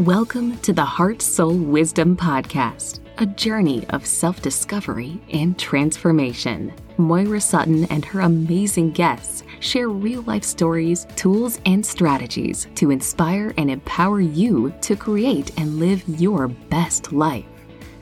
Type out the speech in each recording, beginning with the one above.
Welcome to the Heart Soul Wisdom Podcast, a journey of self discovery and transformation. Moira Sutton and her amazing guests share real life stories, tools, and strategies to inspire and empower you to create and live your best life.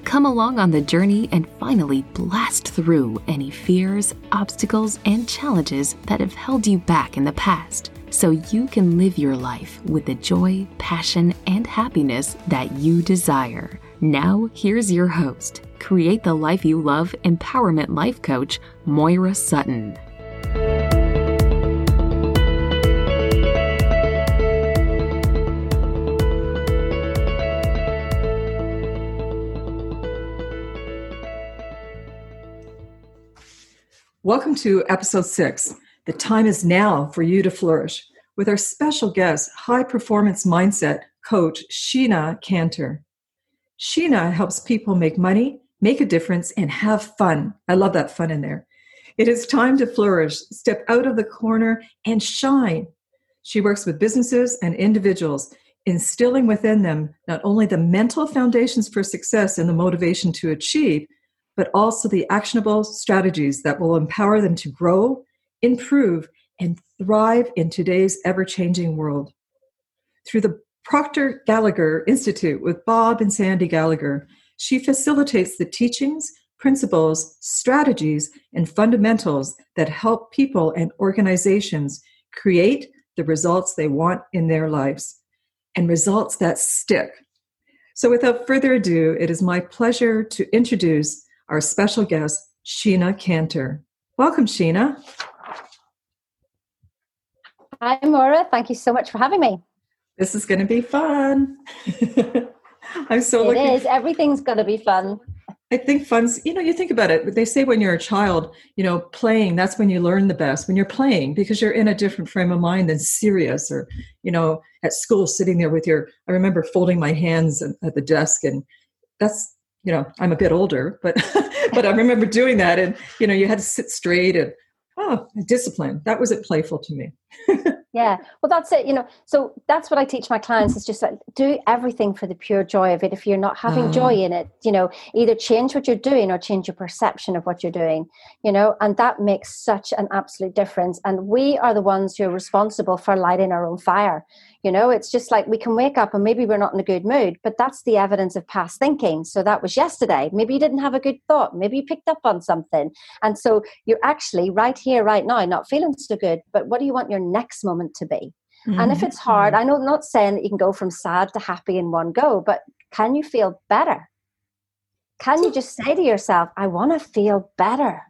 Come along on the journey and finally blast through any fears, obstacles, and challenges that have held you back in the past so you can live your life with the joy, passion, and happiness that you desire. Now, here's your host, Create the Life You Love Empowerment Life Coach, Moira Sutton. Welcome to episode six. The time is now for you to flourish with our special guest, high performance mindset coach Sheena Cantar. Sheena helps people make money, make a difference, and have fun. I love that fun in there. It is time to flourish, step out of the corner, and shine. She works with businesses and individuals, instilling within them not only the mental foundations for success and the motivation to achieve, but also the actionable strategies that will empower them to grow, improve, and thrive in today's ever changing world. Through the Proctor Gallagher Institute with Bob and Sandy Gallagher, she facilitates the teachings, principles, strategies, and fundamentals that help people and organizations create the results they want in their lives and results that stick. So, without further ado, it is my pleasure to introduce our special guest, Sheena Cantar. Welcome, Sheena. Hi, Moira. Thank you so much for having me. This is going to be fun. I'm so It looking. is. Everything's going to be fun. I think fun's, you know, you think about it. They say when you're a child, you know, playing, that's when you learn the best, when you're playing, because you're in a different frame of mind than serious or, you know, at school sitting there with your, I remember folding my hands at at the desk and that's, you know, I'm a bit older, but, but I remember doing that and, you know, you had to sit straight and, oh, discipline. That wasn't playful to me. Yeah. Well, that's it. You know, so that's what I teach my clients is just like do everything for the pure joy of it. If you're not having Ah. joy in it, you know, either change what you're doing or change your perception of what you're doing, you know, and that makes such an absolute difference. And we are the ones who are responsible for lighting our own fire. You know, it's just like we can wake up and maybe we're not in a good mood, but that's the evidence of past thinking. So that was yesterday. Maybe you didn't have a good thought. Maybe you picked up on something. And so you're actually right here, right now, not feeling so good. But what do you want your next moment to be? And if Mhm. it's hard, I know I'm not saying that you can go from sad to happy in one go, but can you feel better? Can you just say to yourself, I want to feel better?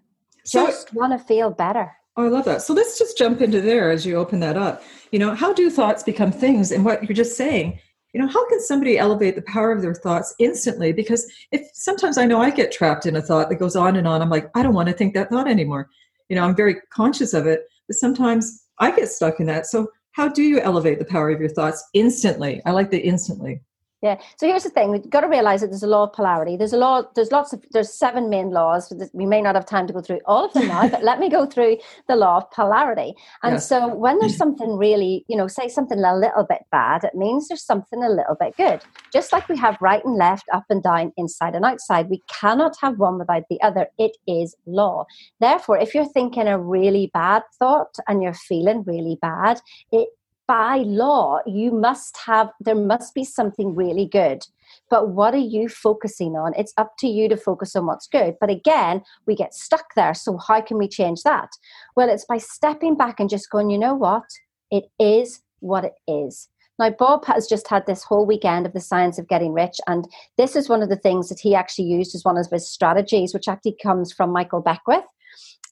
So- Just want to feel better. Oh, I love that. So let's just jump into there as you open that up. You know, how do thoughts become things? And what you're just saying, you know, how can somebody elevate the power of their thoughts instantly? Because if sometimes I know I get trapped in a thought that goes on and on, I'm like, I don't want to think that thought anymore. You know, I'm very conscious of it, but sometimes I get stuck in that. So how do you elevate the power of your thoughts instantly? I like the instantly. Yeah. So here's the thing: we've got to realize that there's a law of polarity. There's a law. There's lots of. There's seven main laws. We may not have time to go through all of them now, but let me go through the law of polarity. And Yes. so, when there's something really, you know, say something a little bit bad, it means there's something a little bit good. Just like we have right and left, up and down, inside and outside, we cannot have one without the other. It is law. Therefore, if you're thinking a really bad thought and you're feeling really bad, it by law, you must have, there must be something really good. But what are you focusing on? It's up to you to focus on what's good. But again, we get stuck there. So, how can we change that? Well, it's by stepping back and just going, you know what? It is what it is. Now, Bob has just had this whole weekend of the science of getting rich. And this is one of the things that he actually used as one of his strategies, which actually comes from Michael Beckwith.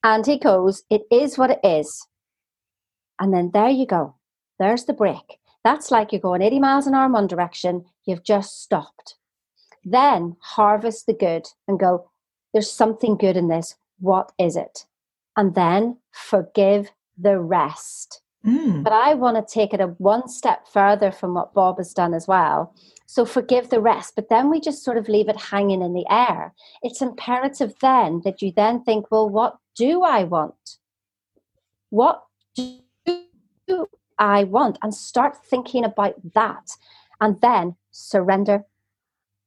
And he goes, It is what it is. And then there you go. There's the break. That's like you're going 80 miles an hour in one direction, you've just stopped. Then harvest the good and go, there's something good in this. What is it? And then forgive the rest. Mm. But I want to take it a one step further from what Bob has done as well. So forgive the rest, but then we just sort of leave it hanging in the air. It's imperative then that you then think, well, what do I want? What do I want? And start thinking about that. And then surrender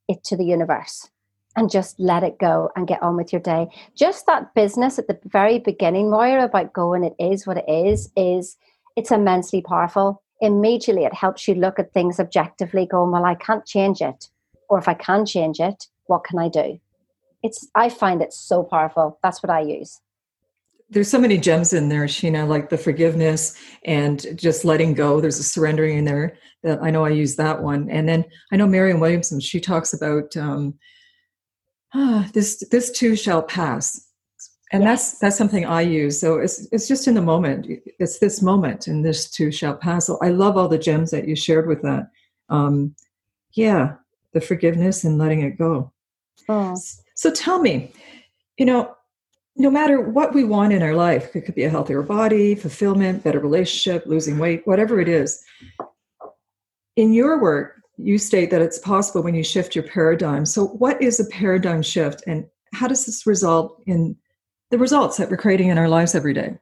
it to the universe and just let it go and get on with your day. Just that business at the very beginning, Moira, about going, it is what it is, is it's immensely powerful. Immediately, it helps you look at things objectively, going, well, I can't change it. Or if I can change it, what can I do? It's, I find it so powerful. That's what I use there's so many gems in there, Sheena, like the forgiveness and just letting go. There's a surrendering in there that I know I use that one. And then I know Marianne Williamson, she talks about um, ah, this this too shall pass. And yes. that's that's something I use. So it's it's just in the moment. It's this moment and this too shall pass. So I love all the gems that you shared with that. Um, yeah, the forgiveness and letting it go. Oh. So tell me, you know, no matter what we want in our life, it could be a healthier body, fulfillment, better relationship, losing weight, whatever it is. In your work, you state that it's possible when you shift your paradigm. So, what is a paradigm shift, and how does this result in the results that we're creating in our lives every day?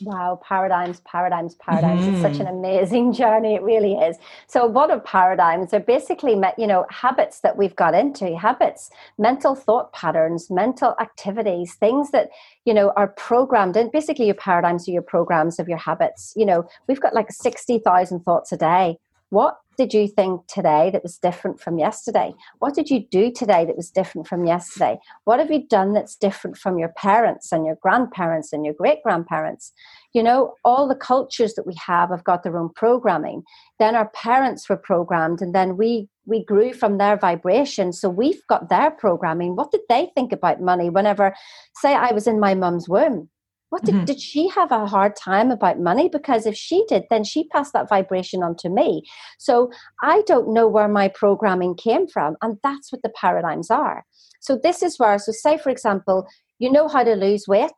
Wow, paradigms, paradigms, paradigms. Mm-hmm. It's such an mm-hmm. amazing journey. It really is. So, what are paradigms? They're basically, you know, habits that we've got into, habits, mental thought patterns, mental activities, things that, you know, are programmed. And basically, your paradigms are your programs of your habits. You know, we've got like 60,000 thoughts a day. What did you think today that was different from yesterday? What did you do today that was different from yesterday? What have you done that's different from your parents and your grandparents and your great grandparents? You know, all the cultures that we have have got their own programming. Then our parents were programmed, and then we we grew from their vibration. So we've got their programming. What did they think about money whenever, say, I was in my mum's womb? What did, mm-hmm. did she have a hard time about money? Because if she did, then she passed that vibration on to me. So I don't know where my programming came from. And that's what the paradigms are. So this is where, so say, for example, you know how to lose weight,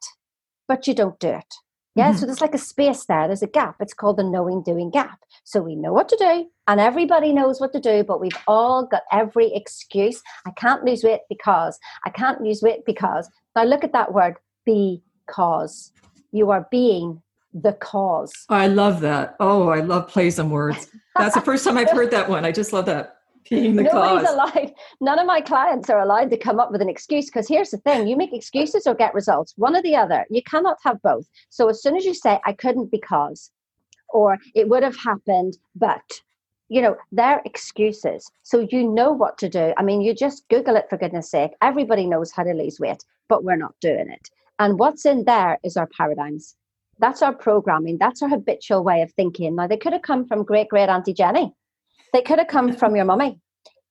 but you don't do it. Yeah, mm-hmm. so there's like a space there, there's a gap. It's called the knowing doing gap. So we know what to do, and everybody knows what to do, but we've all got every excuse. I can't lose weight because, I can't lose weight because. Now look at that word, be cause. You are being the cause. I love that. Oh, I love plays on words. That's the first time I've heard that one. I just love that. Being the Nobody's cause. allowed. None of my clients are allowed to come up with an excuse because here's the thing: you make excuses or get results, one or the other. You cannot have both. So as soon as you say "I couldn't because," or "It would have happened," but you know they're excuses so you know what to do i mean you just google it for goodness sake everybody knows how to lose weight but we're not doing it and what's in there is our paradigms. That's our programming. That's our habitual way of thinking. Now, they could have come from great great Auntie Jenny. They could have come from your mummy.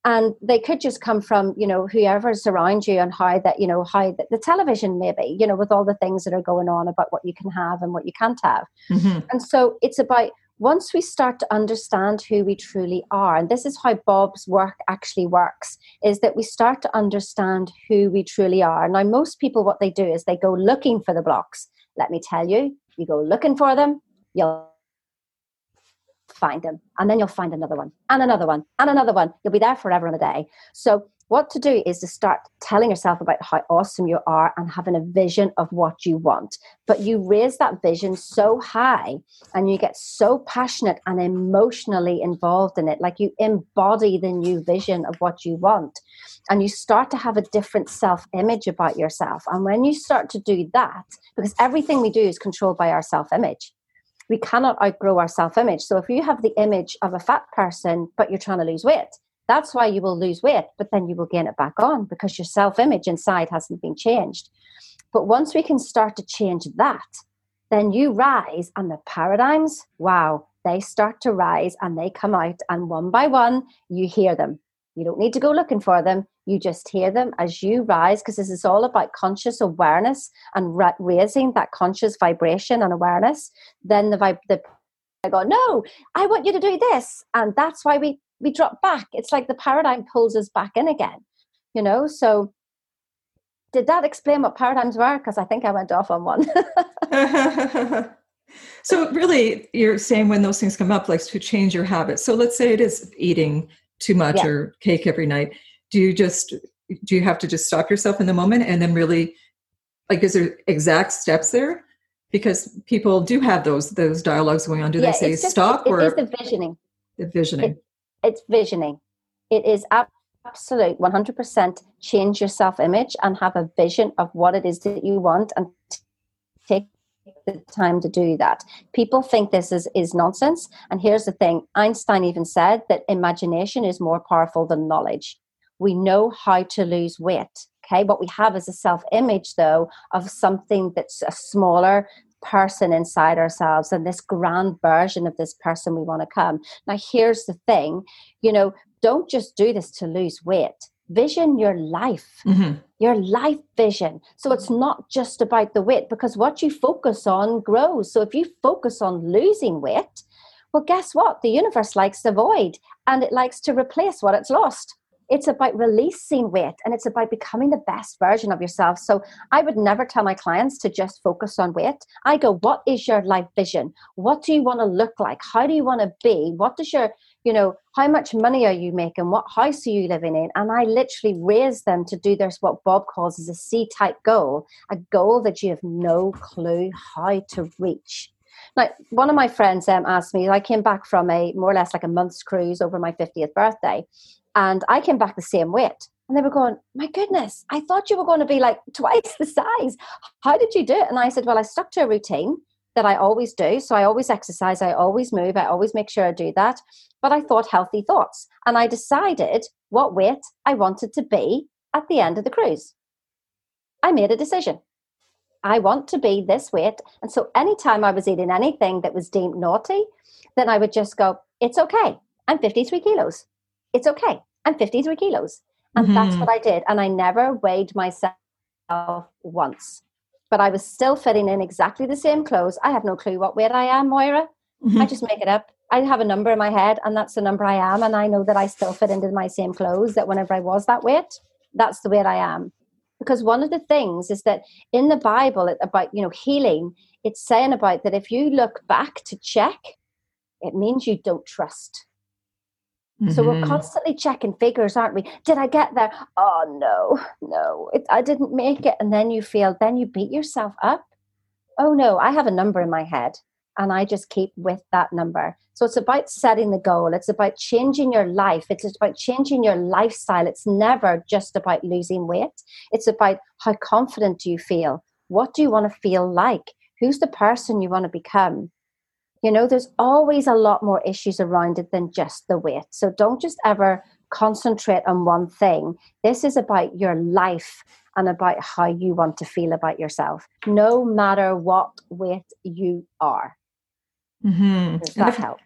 And they could just come from, you know, whoever's around you and how that, you know, how the, the television maybe, you know, with all the things that are going on about what you can have and what you can't have. Mm-hmm. And so it's about once we start to understand who we truly are and this is how bob's work actually works is that we start to understand who we truly are. Now most people what they do is they go looking for the blocks. Let me tell you you go looking for them you'll find them and then you'll find another one and another one and another one. You'll be there forever and a day. So what to do is to start telling yourself about how awesome you are and having a vision of what you want. But you raise that vision so high and you get so passionate and emotionally involved in it, like you embody the new vision of what you want. And you start to have a different self image about yourself. And when you start to do that, because everything we do is controlled by our self image we cannot outgrow our self image. So if you have the image of a fat person, but you're trying to lose weight, that's why you will lose weight, but then you will gain it back on because your self image inside hasn't been changed. But once we can start to change that, then you rise and the paradigms, wow, they start to rise and they come out, and one by one, you hear them. You don't need to go looking for them. You just hear them as you rise, because this is all about conscious awareness and ra- raising that conscious vibration and awareness. Then the vibe, the I go, no, I want you to do this, and that's why we we drop back. It's like the paradigm pulls us back in again, you know? So, did that explain what paradigms were? Because I think I went off on one. so, really, you're saying when those things come up, like to change your habits. So, let's say it is eating too much yeah. or cake every night. Do you just, do you have to just stop yourself in the moment and then really, like, is there exact steps there? Because people do have those those dialogues going on. Do yeah, they say just, stop it, or is the visioning? The visioning. It, it's visioning It is absolute 100% change your self image and have a vision of what it is that you want and take the time to do that. People think this is, is nonsense. And here's the thing Einstein even said that imagination is more powerful than knowledge. We know how to lose weight. Okay, what we have is a self image, though, of something that's a smaller person inside ourselves and this grand version of this person we want to come. Now, here's the thing you know, don't just do this to lose weight vision your life, mm-hmm. your life vision. So it's not just about the weight because what you focus on grows. So if you focus on losing weight, well, guess what? The universe likes to void and it likes to replace what it's lost. It's about releasing weight and it's about becoming the best version of yourself. So I would never tell my clients to just focus on weight. I go, what is your life vision? What do you want to look like? How do you want to be? What does your you know, how much money are you making? What house are you living in? And I literally raise them to do this, what Bob calls is a C type goal, a goal that you have no clue how to reach. Now, one of my friends um, asked me, I came back from a more or less like a month's cruise over my 50th birthday, and I came back the same weight. And they were going, My goodness, I thought you were going to be like twice the size. How did you do it? And I said, Well, I stuck to a routine that I always do. So I always exercise, I always move, I always make sure I do that. But I thought healthy thoughts. And I decided what weight I wanted to be at the end of the cruise. I made a decision. I want to be this weight. And so anytime I was eating anything that was deemed naughty, then I would just go, It's okay. I'm 53 kilos. It's okay. I'm 53 kilos. And mm-hmm. that's what I did. And I never weighed myself once but I was still fitting in exactly the same clothes. I have no clue what weight I am, Moira. Mm-hmm. I just make it up. I have a number in my head, and that's the number I am. And I know that I still fit into my same clothes, that whenever I was that weight, that's the weight I am. Because one of the things is that in the Bible about, you know, healing, it's saying about that if you look back to check, it means you don't trust. Mm-hmm. So we're mm-hmm. constantly checking figures, aren't we? Did I get there? Oh no, no, it, I didn't make it. And then you feel, then you beat yourself up. Oh no, I have a number in my head and I just keep with that number. So it's about setting the goal. It's about changing your life. It's about changing your lifestyle. It's never just about losing weight. It's about how confident do you feel? What do you want to feel like? Who's the person you want to become? You know, there's always a lot more issues around it than just the weight. So don't just ever concentrate on one thing. This is about your life and about how you want to feel about yourself, no matter what weight you are. Mm-hmm. Does that help?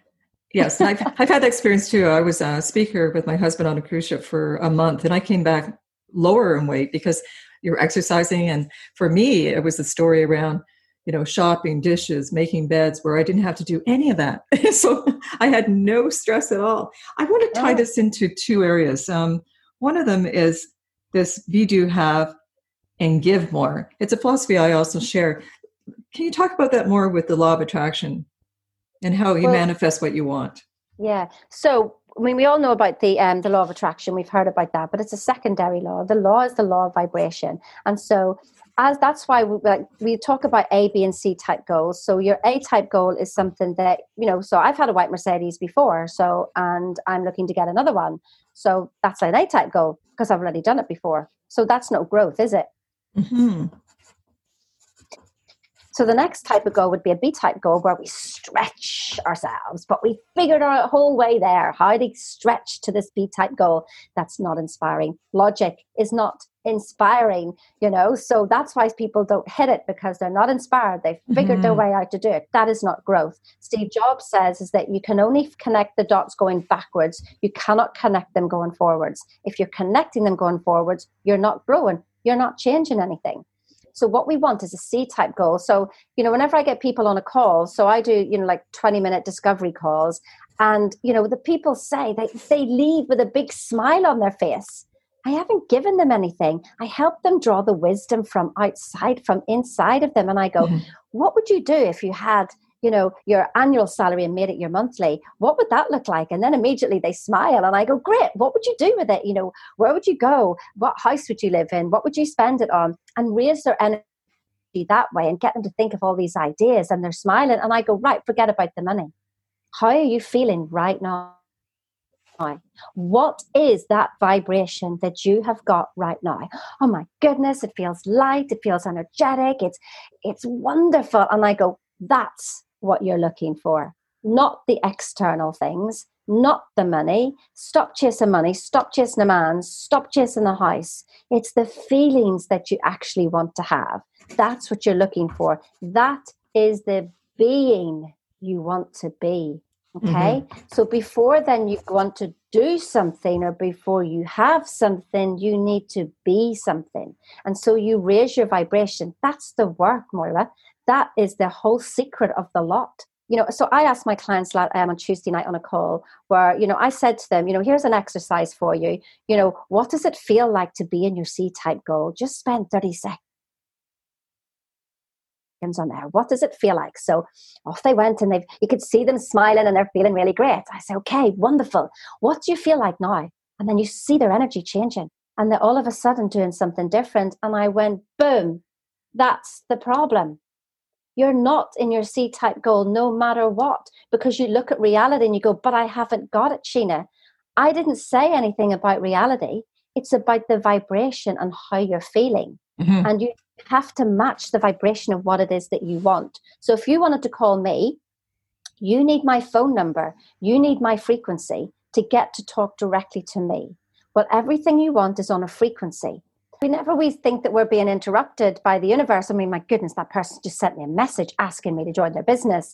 yes, I've, I've had that experience too. I was a speaker with my husband on a cruise ship for a month, and I came back lower in weight because you're exercising. And for me, it was the story around you know, shopping, dishes, making beds, where I didn't have to do any of that. so I had no stress at all. I want to tie this into two areas. Um, one of them is this be do have and give more. It's a philosophy I also share. Can you talk about that more with the law of attraction and how you well, manifest what you want? Yeah. So I mean, we all know about the um, the law of attraction. We've heard about that, but it's a secondary law. The law is the law of vibration, and so as that's why we, like, we talk about A, B, and C type goals. So your A type goal is something that you know. So I've had a white Mercedes before, so and I'm looking to get another one. So that's an A type goal because I've already done it before. So that's no growth, is it? Mm-hmm. So the next type of goal would be a B type goal where we stretch ourselves, but we figured our whole way there how to stretch to this B type goal. That's not inspiring. Logic is not inspiring, you know. So that's why people don't hit it because they're not inspired. They've figured mm-hmm. their way out to do it. That is not growth. Steve Jobs says is that you can only connect the dots going backwards. You cannot connect them going forwards. If you're connecting them going forwards, you're not growing. You're not changing anything. So what we want is a C type goal. So, you know, whenever I get people on a call, so I do, you know, like 20 minute discovery calls, and, you know, the people say they, they leave with a big smile on their face. I haven't given them anything. I help them draw the wisdom from outside, from inside of them. And I go, mm-hmm. what would you do if you had you know your annual salary and made it your monthly what would that look like? And then immediately they smile and i go great what would you do with it? You know where would you go? What house would you live in? What would you spend it on? And raise their energy that way and get them to think of all these ideas and they're smiling and i go right forget about the money. How are you feeling right now? What is that vibration that you have got right now? Oh my goodness, it feels light, it feels energetic, it's it's wonderful. And I go, that's what you're looking for, not the external things, not the money. Stop chasing money, stop chasing a man, stop chasing the house. It's the feelings that you actually want to have. That's what you're looking for. That is the being you want to be. Okay. Mm-hmm. So before then you want to do something or before you have something, you need to be something. And so you raise your vibration. That's the work, Moira. That is the whole secret of the lot. You know, so I asked my clients um, on Tuesday night on a call where, you know, I said to them, you know, here's an exercise for you. You know, what does it feel like to be in your C type goal? Just spend 30 seconds on there. What does it feel like? So off they went and they've you could see them smiling and they're feeling really great. I say, okay, wonderful. What do you feel like now? And then you see their energy changing and they're all of a sudden doing something different. And I went, boom, that's the problem. You're not in your C type goal no matter what, because you look at reality and you go, but I haven't got it, Sheena. I didn't say anything about reality. It's about the vibration and how you're feeling. Mm-hmm. And you have to match the vibration of what it is that you want. So if you wanted to call me, you need my phone number, you need my frequency to get to talk directly to me. But everything you want is on a frequency. Whenever we think that we're being interrupted by the universe, I mean, my goodness, that person just sent me a message asking me to join their business,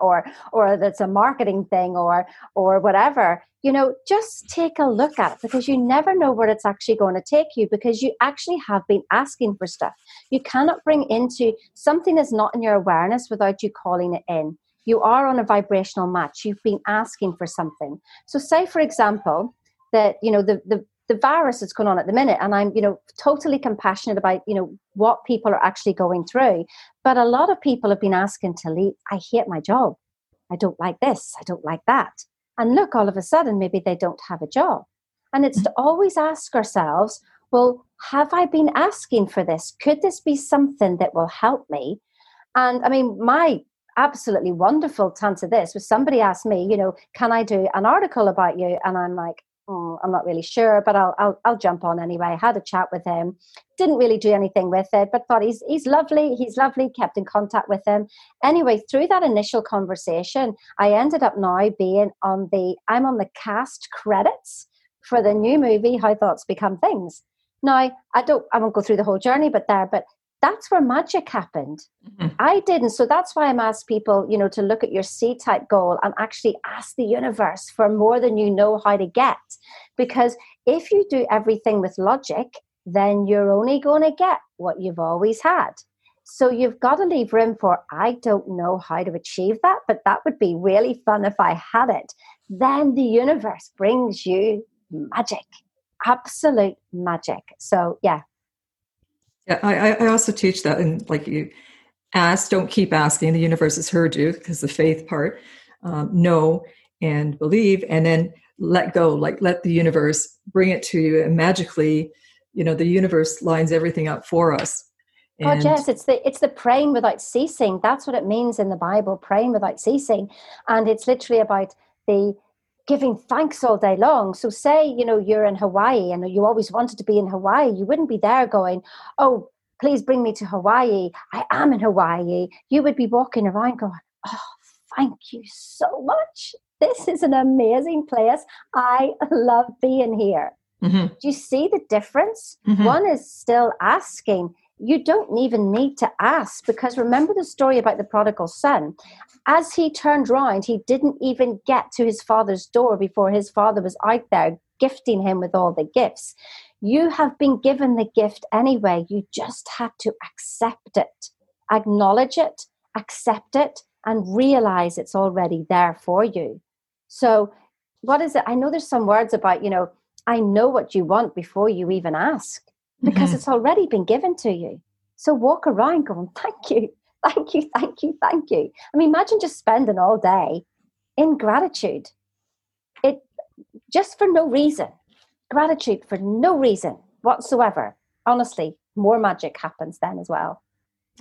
or or that's a marketing thing, or or whatever. You know, just take a look at it because you never know where it's actually going to take you because you actually have been asking for stuff. You cannot bring into something that's not in your awareness without you calling it in. You are on a vibrational match. You've been asking for something. So, say for example that you know the the the virus that's going on at the minute and i'm you know totally compassionate about you know what people are actually going through. But a lot of people have been asking to leave. I hate my job. I don't like this. I don't like that. And look all of a sudden maybe they don't have a job. And it's to always ask ourselves well have i been asking for this? Could this be something that will help me? And i mean my absolutely wonderful to this was somebody asked me you know can i do an article about you? And i'm like oh, I'm not really sure, but I'll, I'll I'll jump on anyway. I had a chat with him. Didn't really do anything with it, but thought he's he's lovely. He's lovely. Kept in contact with him. Anyway, through that initial conversation, I ended up now being on the I'm on the cast credits for the new movie How Thoughts Become Things. Now, I don't I won't go through the whole journey, but there, but that's where magic happened. Mm-hmm. I didn't. So that's why I'm asking people, you know, to look at your C type goal and actually ask the universe for more than you know how to get. Because if you do everything with logic, then you're only going to get what you've always had. So you've got to leave room for, I don't know how to achieve that, but that would be really fun if I had it. Then the universe brings you magic, absolute magic. So, yeah, yeah, I, I also teach that, and like you ask, don't keep asking. The universe has heard you because the faith part, um, know and believe, and then let go. Like let the universe bring it to you, and magically, you know, the universe lines everything up for us. And oh yes, it's the it's the praying without ceasing. That's what it means in the Bible, praying without ceasing, and it's literally about the giving thanks all day long. So, say, you know, you're in Hawaii and you always wanted to be in Hawaii, you wouldn't be there going, oh, please bring me to Hawaii. I am in Hawaii. You would be walking around going, oh, thank you so much. This is an amazing place. I love being here. Mm-hmm. Do you see the difference? Mm-hmm. One is still asking, you don't even need to ask because remember the story about the prodigal son. As he turned round he didn't even get to his father's door before his father was out there gifting him with all the gifts. You have been given the gift anyway. You just had to accept it. Acknowledge it accept it and realize it's already there for you. So what is it? I know there's some words about you know i know what you want before you even ask because mm-hmm. it's already been given to you. So walk around going, thank you, thank you, thank you, thank you. I mean, imagine just spending all day in gratitude. It just for no reason. Gratitude for no reason whatsoever. Honestly, more magic happens then as well.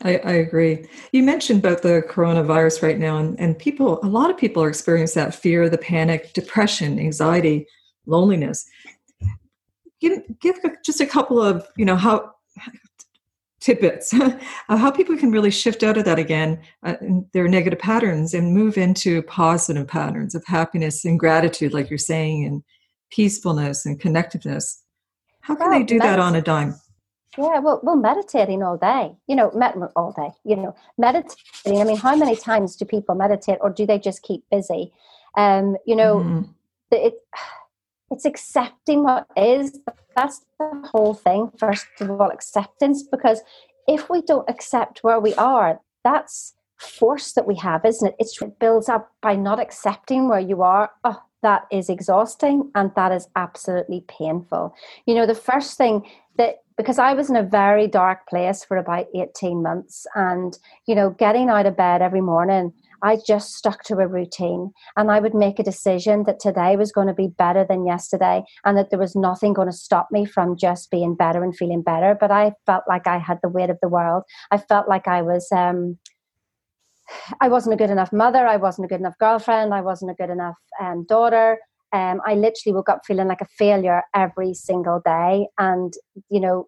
I, I, agree. You mentioned about the coronavirus right now, and, and people, a lot of people are experiencing that fear, the panic, depression, anxiety. loneliness. Give, give just a couple of, you know, how tidbits of how people can really shift out of that again, uh, their negative patterns, and move into positive patterns of happiness and gratitude, like you're saying, and peacefulness and connectiveness. How can they do that on a dime? Yeah, well, well, meditating all day, you know, med- all day, you know, meditating. I mean, how many times do people meditate, or do they just keep busy? Um, you know, mm-hmm. it it's accepting what is. That's the whole thing. First of all, acceptance, because if we don't accept where we are, that's force that we have, isn't it? It's, it builds up by not accepting where you are. Oh, that is exhausting and that is absolutely painful. You know, the first thing that because I was in a very dark place for about 18 months and you know getting out of bed every morning I just stuck to a routine and I would make a decision that today was going to be better than yesterday and that there was nothing going to stop me from just being better and feeling better. But I felt like I had the weight of the world. I felt like I was um, I wasn't a good enough mother I wasn't a good enough girlfriend I wasn't a good enough um, daughter. Um, I literally woke up feeling like a failure every single day. And, you know,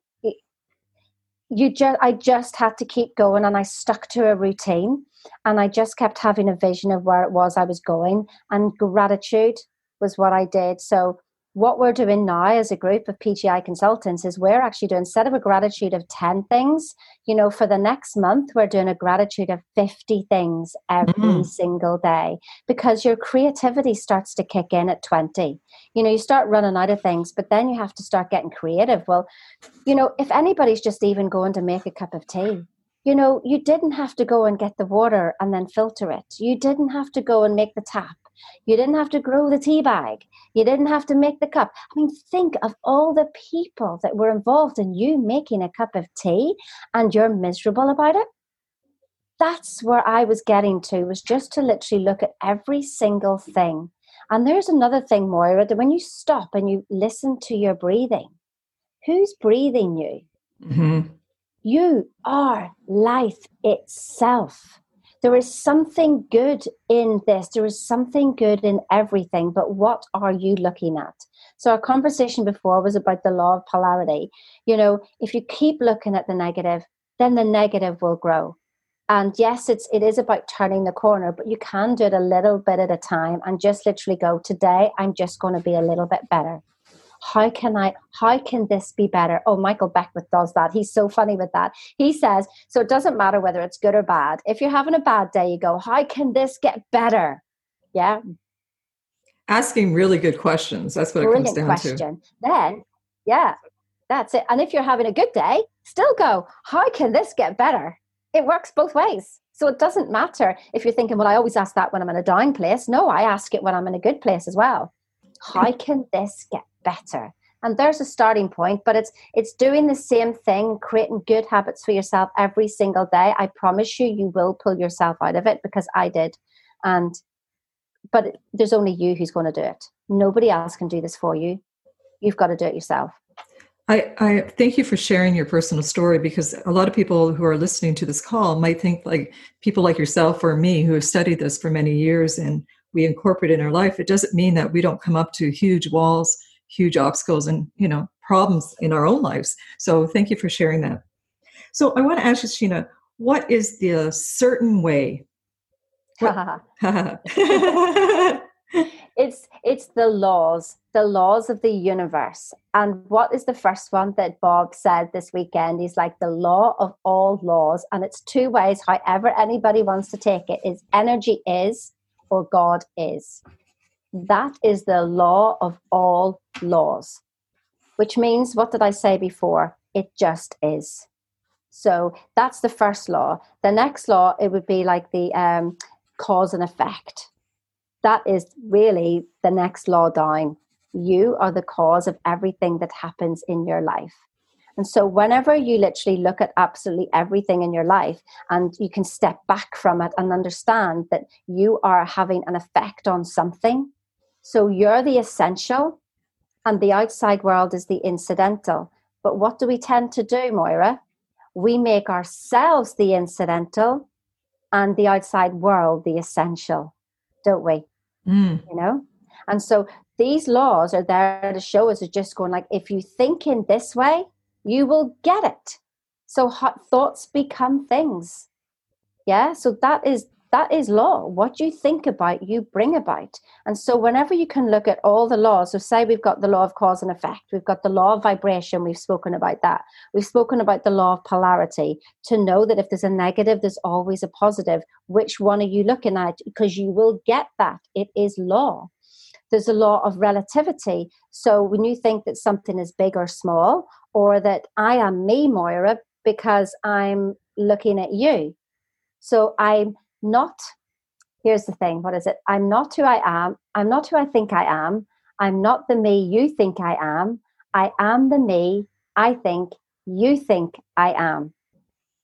you just I just had to keep going and I stuck to a routine and I just kept having a vision of where it was I was going and gratitude was what I did. So what we're doing now as a group of PGI consultants is we're actually doing instead of a gratitude of 10 things, you know, for the next month, we're doing a gratitude of 50 things every mm-hmm. single day because your creativity starts to kick in at 20. You know, you start running out of things, but then you have to start getting creative. Well, you know, if anybody's just even going to make a cup of tea, you know, you didn't have to go and get the water and then filter it. You didn't have to go and make the tap you didn't have to grow the tea bag. You didn't have to make the cup. I mean, think of all the people that were involved in you making a cup of tea and you're miserable about it. That's where I was getting to, was just to literally look at every single thing. And there's another thing, Moira, that when you stop and you listen to your breathing, who's breathing you? Mm-hmm. You are life itself. There is something good in this. There is something good in everything. But what are you looking at? So, our conversation before was about the law of polarity. You know, if you keep looking at the negative, then the negative will grow. And yes, it's it is about turning the corner, but you can do it a little bit at a time and just literally go, today I'm just going to be a little bit better how can i how can this be better? Oh michael beckwith does that. He's so funny with that. He says so it doesn't matter whether it's good or bad. If you're having a bad day you go how can this get better? Yeah. Asking really good questions. That's what Brilliant it comes down question. to then yeah that's it. And if you're having a good day still go how can this get better? It works both ways. So it doesn't matter if you're thinking well i always ask that when i'm in a down place. No i ask it when i'm in a good place as well how can this get better? And there's a starting point but it's it's doing the same thing creating good habits for yourself every single day. I promise you you will pull yourself out of it because i did. And but there's only you who's going to do it. Nobody else can do this for you. You've got to do it yourself. I, I thank you for sharing your personal story because a lot of people who are listening to this call might think like people like yourself or me who have studied this for many years and we incorporate in our life. It doesn't mean that we don't come up to huge walls huge obstacles and you know problems in our own lives. So thank you for sharing that. So i want to ask you sheena what is the certain way? It's it's the laws the laws of the universe. And what is the first one that bob said this weekend? He's like the law of all laws and it's two ways. However anybody wants to take it is energy is or god is that is the law of all laws, which means, what did I say before? It just is. So that's the first law. The next law, it would be like the um, cause and effect. That is really the next law down. You are the cause of everything that happens in your life. And so, whenever you literally look at absolutely everything in your life and you can step back from it and understand that you are having an effect on something, so you're the essential, and the outside world is the incidental. But what do we tend to do, Moira? We make ourselves the incidental and the outside world the essential, don't we? Mm. You know? And so these laws are there to show us, are just going like, if you think in this way, you will get it. So hot thoughts become things. Yeah. So that is that is law. What you think about, you bring about. And so, whenever you can look at all the laws, so say we've got the law of cause and effect, we've got the law of vibration, we've spoken about that. We've spoken about the law of polarity to know that if there's a negative, there's always a positive. Which one are you looking at? Because you will get that. It is law. There's a law of relativity. So, when you think that something is big or small, or that I am me, Moira, because I'm looking at you. So, I'm not here's the thing what is it? I'm not who i am. I'm not who i think i am. I'm not the me you think i am. I am the me i think you think i am.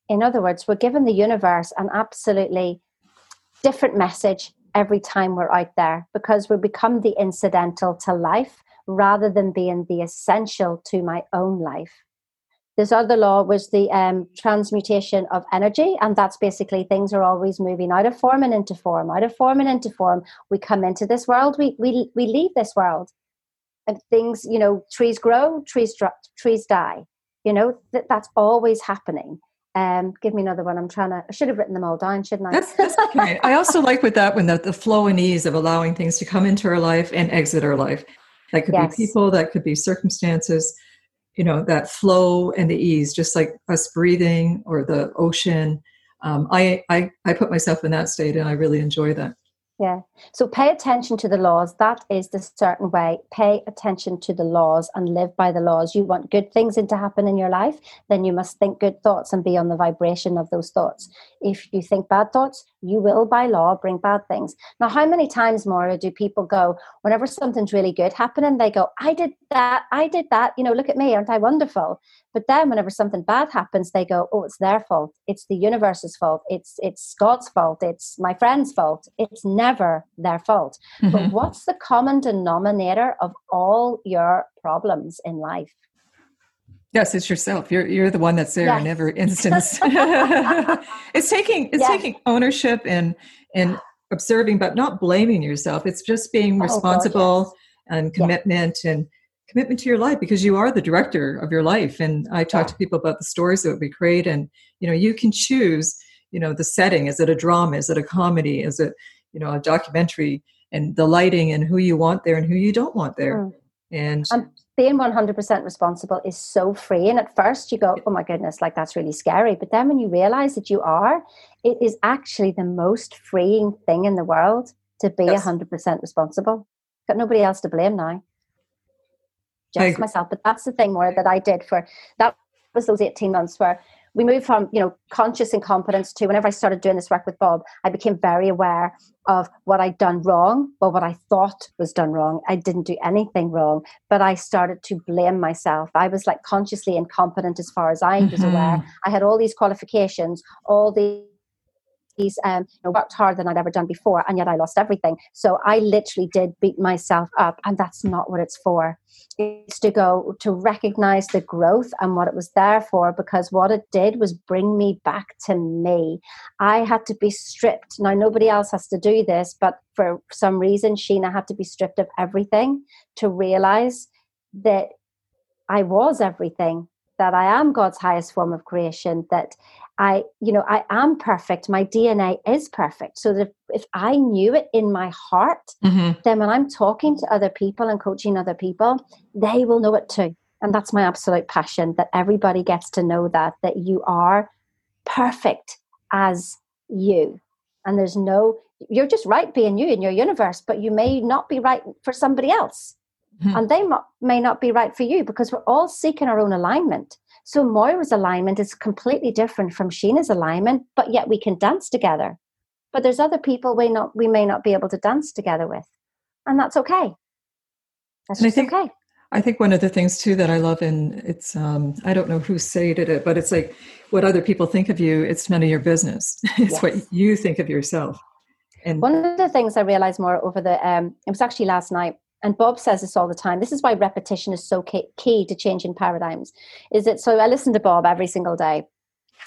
In other words we're given the universe an absolutely different message every time we're out there because we become the incidental to life rather than being the essential to my own life this other law was the um, transmutation of energy, and that's basically things are always moving out of form and into form, out of form and into form. We come into this world, we we we leave this world, and things, you know, trees grow, trees trees die. You know that that's always happening. Um, give me another one. I'm trying to. I should have written them all down, shouldn't I? That's, that's okay. I also like with that when the, the flow and ease of allowing things to come into our life and exit our life. That could yes. be people. That could be circumstances you know that flow and the ease just like us breathing or the ocean um, I, I i put myself in that state and i really enjoy that yeah. So pay attention to the laws. That is the certain way. Pay attention to the laws and live by the laws. You want good things to happen in your life, then you must think good thoughts and be on the vibration of those thoughts. If you think bad thoughts, you will by law bring bad things. Now, how many times more do people go, whenever something's really good happening, they go, I did that, I did that, you know, look at me, aren't I wonderful? But then whenever something bad happens, they go, "Oh, it's their fault. It's the universe's fault. It's it's God's fault. It's my friend's fault. It's never their fault." Mm-hmm. But what's the common denominator of all your problems in life? Yes, it's yourself. You're you're the one that's there yes. in every instance. it's taking it's yes. taking ownership and and observing, but not blaming yourself. It's just being responsible oh, God, yes. and commitment and commitment to your life because you are the director of your life and i talk to people about the stories that we create and you know you can choose you know the setting is it a drama is it a comedy is it you know a documentary and the lighting and who you want there and who you don't want there mm. and um, being 100% responsible is so freeing. at first you go oh my goodness like that's really scary but then when you realize that you are it is actually the most freeing thing in the world to be yes. 100% responsible got nobody else to blame now just myself. But that's the thing more that I did for that was those 18 months where we moved from you know conscious incompetence to whenever i started doing this work with bob i became very aware of what i'd done wrong or what i thought was done wrong. I didn't do anything wrong but i started to blame myself. I was like consciously incompetent as far as i was mm-hmm. aware. I had all these qualifications all these he's um, worked harder than I'd ever done before, and yet I lost everything. So I literally did beat myself up, and that's not what it's for. It's to go to recognize the growth and what it was there for, because what it did was bring me back to me. I had to be stripped. Now, nobody else has to do this, but for some reason, Sheena had to be stripped of everything to realize that I was everything that I am God's highest form of creation, that I, you know, I am perfect. My DNA is perfect. So that if, if I knew it in my heart, mm-hmm. then when I'm talking to other people and coaching other people, they will know it too. And that's my absolute passion that everybody gets to know that, that you are perfect as you. And there's no, you're just right being you in your universe, but you may not be right for somebody else. Mm-hmm. And they may not be right for you because we're all seeking our own alignment. So Moira's alignment is completely different from Sheena's alignment, but yet we can dance together. But there's other people we not we may not be able to dance together with. And that's okay. That's and just I think, okay. I think one of the things too that I love and it's um I don't know who stated it, but it's like what other people think of you, it's none of your business. it's yes. what you think of yourself. And one of the things I realized more over the um it was actually last night and Bob says this all the time. This is why repetition is so key, to changing paradigms. Is it so? I listen to Bob every single day,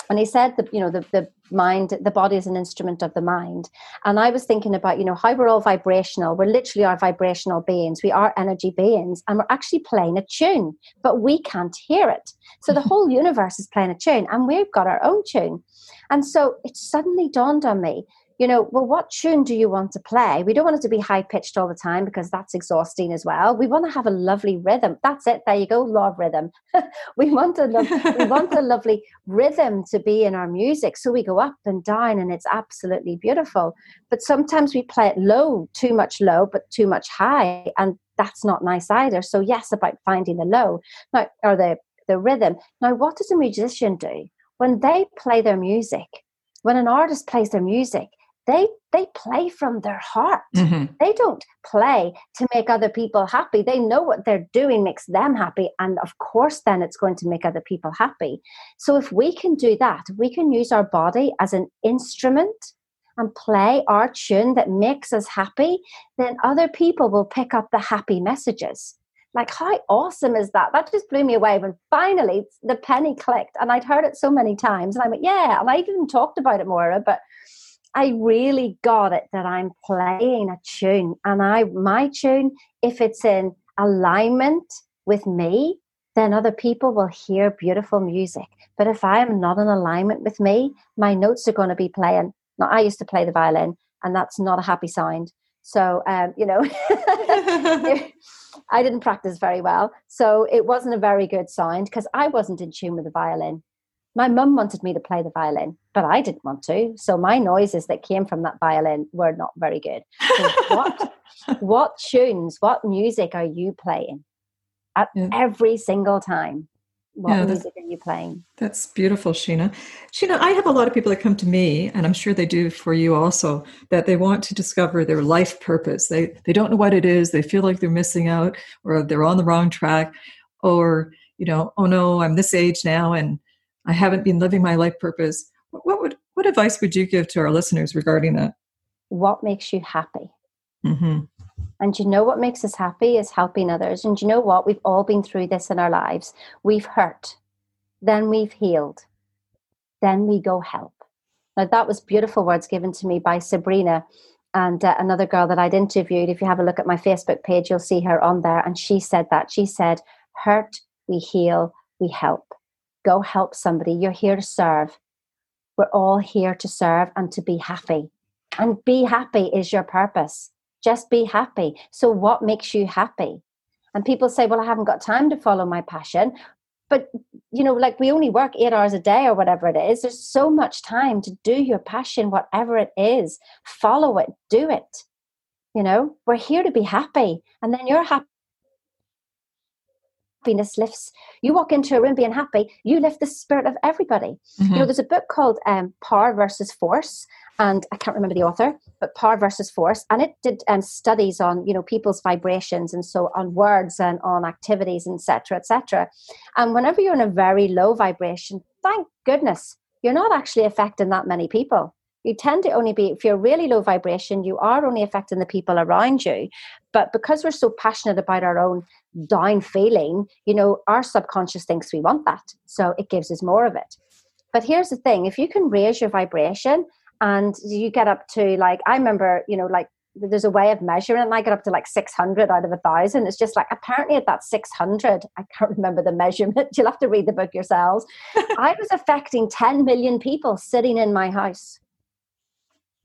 and he said that you know the, the mind the body is an instrument of the mind and i was thinking about you know how we're all vibrational we're literally our vibrational beings we are energy beings and we're actually playing a tune but we can't hear it so the whole universe is playing a tune and we've got our own tune and so it suddenly dawned on me you know, well, what tune do you want to play? We don't want it to be high pitched all the time because that's exhausting as well. We want to have a lovely rhythm. That's it. There you go. Of rhythm. we want a we want a lovely rhythm to be in our music, so we go up and down, and it's absolutely beautiful. But sometimes we play it low, too much low, but too much high, and that's not nice either. So yes, about finding the low now or the the rhythm. Now, what does a musician do when they play their music? When an artist plays their music, they they play from their heart. Mm-hmm. they don't play to make other people happy. They know what they're doing makes them happy and of course then it's going to make other people happy. So if we can do that we can use our body as an instrument and play our tune that makes us happy then other people will pick up the happy messages. Like how awesome is that? That just blew me away when finally the penny clicked and i'd heard it so many times and i went yeah and i even talked about it more but I really got it that I'm playing a tune and I my tune if it's in alignment with me then other people will hear beautiful music. But if I am not in alignment with me my notes are going to be playing. Now I used to play the violin and that's not a happy sound. So um, you know I didn't practice very well. So it wasn't a very good sound because I wasn't in tune with the violin my mum wanted me to play the violin, but I didn't want to. So my noises that came from that violin were not very good. So what what tunes, what music are you playing at yeah. every single time? What yeah, music are you playing? That's beautiful, Sheena. Sheena, I have a lot of people that come to me, and I'm sure they do for you also, that they want to discover their life purpose. They they don't know what it is. They feel like they're missing out, or they're on the wrong track, or you know, oh no, I'm this age now, and I haven't been living my life purpose. What would what advice would you give to our listeners regarding that? What makes you happy? Mm-hmm. And you know what makes us happy is helping others. And you know what? We've all been through this in our lives. We've hurt, then we've healed, then we go help. Now, that was beautiful words given to me by Sabrina and uh, another girl that I'd interviewed. If you have a look at my Facebook page, you'll see her on there. And she said that. She said, Hurt, we heal, we help go help somebody. You're here to serve. We're all here to serve and to be happy. And be happy is your purpose. Just be happy. So, what makes you happy? And people say, Well, I haven't got time to follow my passion. But, you know, like we only work eight hours a day or whatever it is. There's so much time to do your passion, whatever it is. Follow it, do it. You know, we're here to be happy. And then you're happy happiness lifts you walk into a room being happy you lift the spirit of everybody mm-hmm. you know mm-hmm. there's a book called um, power versus force and i can't remember the author but power versus force and it did um, studies on you know people's vibrations and so on words and on activities etc etc and whenever you're in a very low vibration thank goodness you're not actually affecting that many people you tend to only be if you're really low vibration you are only affecting the people around you. But because we're so passionate about our own down feeling you know our subconscious thinks we want that. So it gives us more of it. But here's the thing if you can raise your vibration and you get up to like i remember you know like there's a way of measuring it and i get up to like 600 out of a thousand. It's just like apparently at that 600 i can't remember the measurement you'll have to read the book yourselves i was affecting 10 million people sitting in my house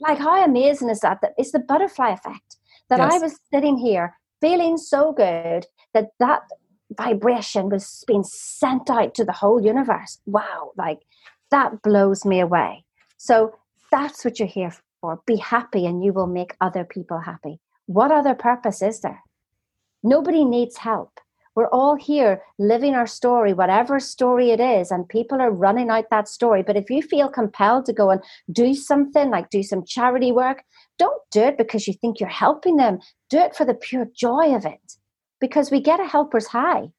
like, how amazing is that? That it's the butterfly effect. That yes. I was sitting here feeling so good that that vibration was being sent out to the whole universe. Wow, like that blows me away. So that's what you're here for. Be happy and you will make other people happy. What other purpose is there? Nobody needs help. We're all here living our story, whatever story it is, and people are running out that story. But if you feel compelled to go and do something, like do some charity work, don't do it because you think you're helping them. Do it for the pure joy of it because we get a helper's high.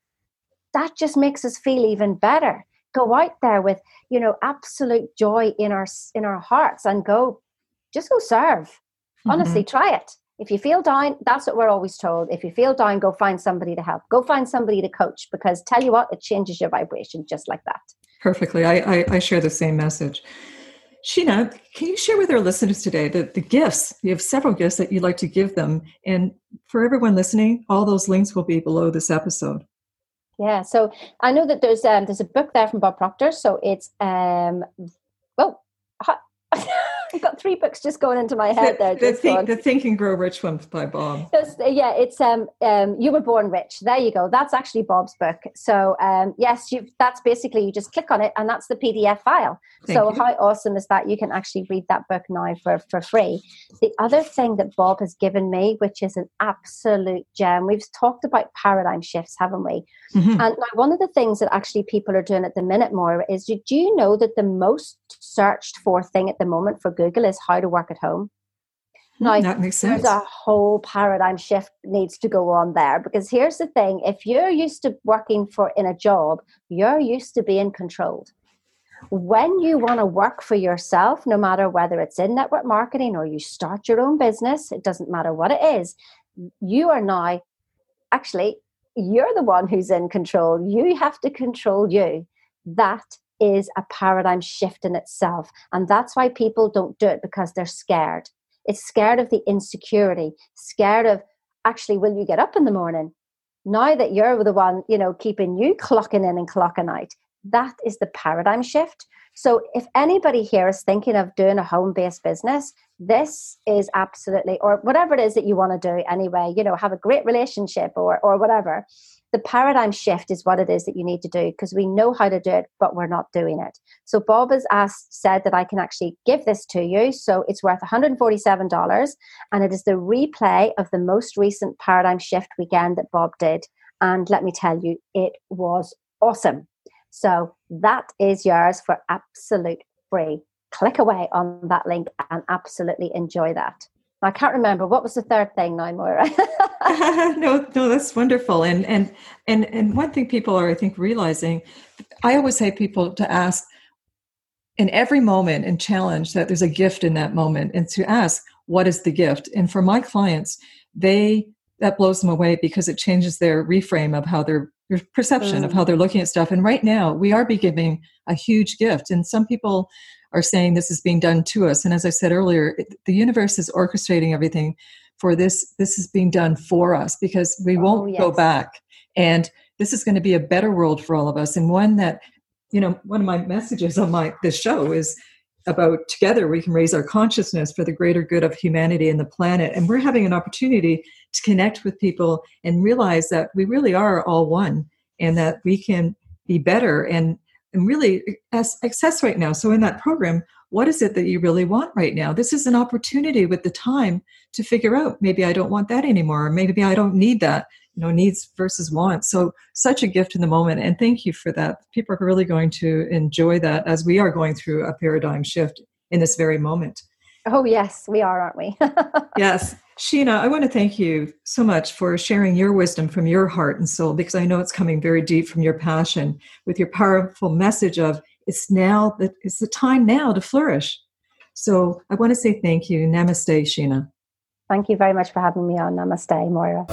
That just makes us feel even better. Go out there with, you know, absolute joy in our in our hearts and go just go serve. Honestly, mm-hmm. try it if you feel down, that's what we're always told. If you feel down, go find somebody to help. Go find somebody to coach because tell you what, it changes your vibration just like that. Perfectly. I, I, I share the same message. Sheena, can you share with our listeners today the, the gifts? You have several gifts that you'd like to give them. And for everyone listening, all those links will be below this episode. Yeah, so I know that there's um, there's a book there from Bob Proctor. So it's um, oh, I've got three books just going into my head the, there. The think, the, think, and Grow Rich one by Bob. It's, yeah, it's um, um, You Were Born Rich. There you go. That's actually Bob's book. So um, yes, that's basically you just click on it and that's the PDF file. Thank so you. how awesome is that? You can actually read that book now for, for free. The other thing that Bob has given me, which is an absolute gem, we've talked about paradigm shifts, haven't we? Mm-hmm. And now one of the things that actually people are doing at the minute more is do you know that the most searched for thing at the moment for Google is how to work at home. Hmm, now, that makes sense. There's a whole paradigm shift needs to go on there because here's the thing: if you're used to working for in a job, you're used to being controlled. When you want to work for yourself, no matter whether it's in network marketing or you start your own business, it doesn't matter what it is. You are now actually you're the one who's in control. You have to control you. That is a paradigm shift in itself. And that's why people don't do it because they're scared. It's scared of the insecurity, scared of actually, will you get up in the morning? Now that you're the one, you know, keeping you clocking in and clocking out, that is the paradigm shift. So if anybody here is thinking of doing a home based business, this is absolutely, or whatever it is that you want to do anyway, you know, have a great relationship or, or whatever the paradigm shift is what it is that you need to do because we know how to do it but we're not doing it. So bob has asked said that i can actually give this to you so it's worth $147 and it is the replay of the most recent paradigm shift weekend that bob did and let me tell you it was awesome. So that is yours for absolute free. Click away on that link and absolutely enjoy that I can't remember what was the third thing now, Moira. no, no, that's wonderful. And and and and one thing people are, I think, realizing, I always say people to ask in every moment and challenge that there's a gift in that moment, and to ask what is the gift. And for my clients, they that blows them away because it changes their reframe of how their their perception mm. of how they're looking at stuff. And right now, we are be giving a huge gift, and some people are saying this is being done to us. And as I said earlier, the universe is orchestrating everything for this. This is being done for us because we oh, won't oh, yes. go back. And this is going to be a better world for all of us, and one that, you know, one of my messages on my this show is about together we can raise our consciousness for the greater good of humanity and the planet. And we're having an opportunity to connect with people and realize that we really are all one, and that we can be better and and really access right now. So, in that program, what is it that you really want right now? This is an opportunity with the time to figure out maybe I don't want that anymore, or maybe I don't need that, you know, needs versus wants. So, such a gift in the moment. And thank you for that. People are really going to enjoy that as we are going through a paradigm shift in this very moment. Oh, yes, we are, aren't we? yes. Sheena, I want to thank you so much for sharing your wisdom from your heart and soul because I know it's coming very deep from your passion with your powerful message of it's now that it's the time now to flourish. So I want to say thank you. Namaste, Sheena. Thank you very much for having me on. Namaste, Moira.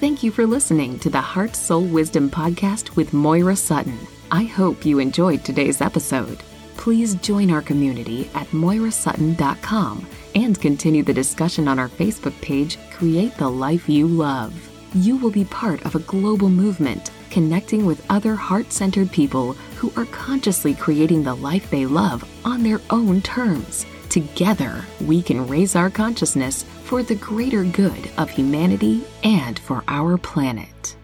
Thank you for listening to the Heart Soul Wisdom Podcast with Moira Sutton. I hope you enjoyed today's episode. Please join our community at moirasutton.com and continue the discussion on our Facebook page, Create the Life You Love. You will be part of a global movement connecting with other heart centered people who are consciously creating the life they love on their own terms. Together, we can raise our consciousness for the greater good of humanity and for our planet.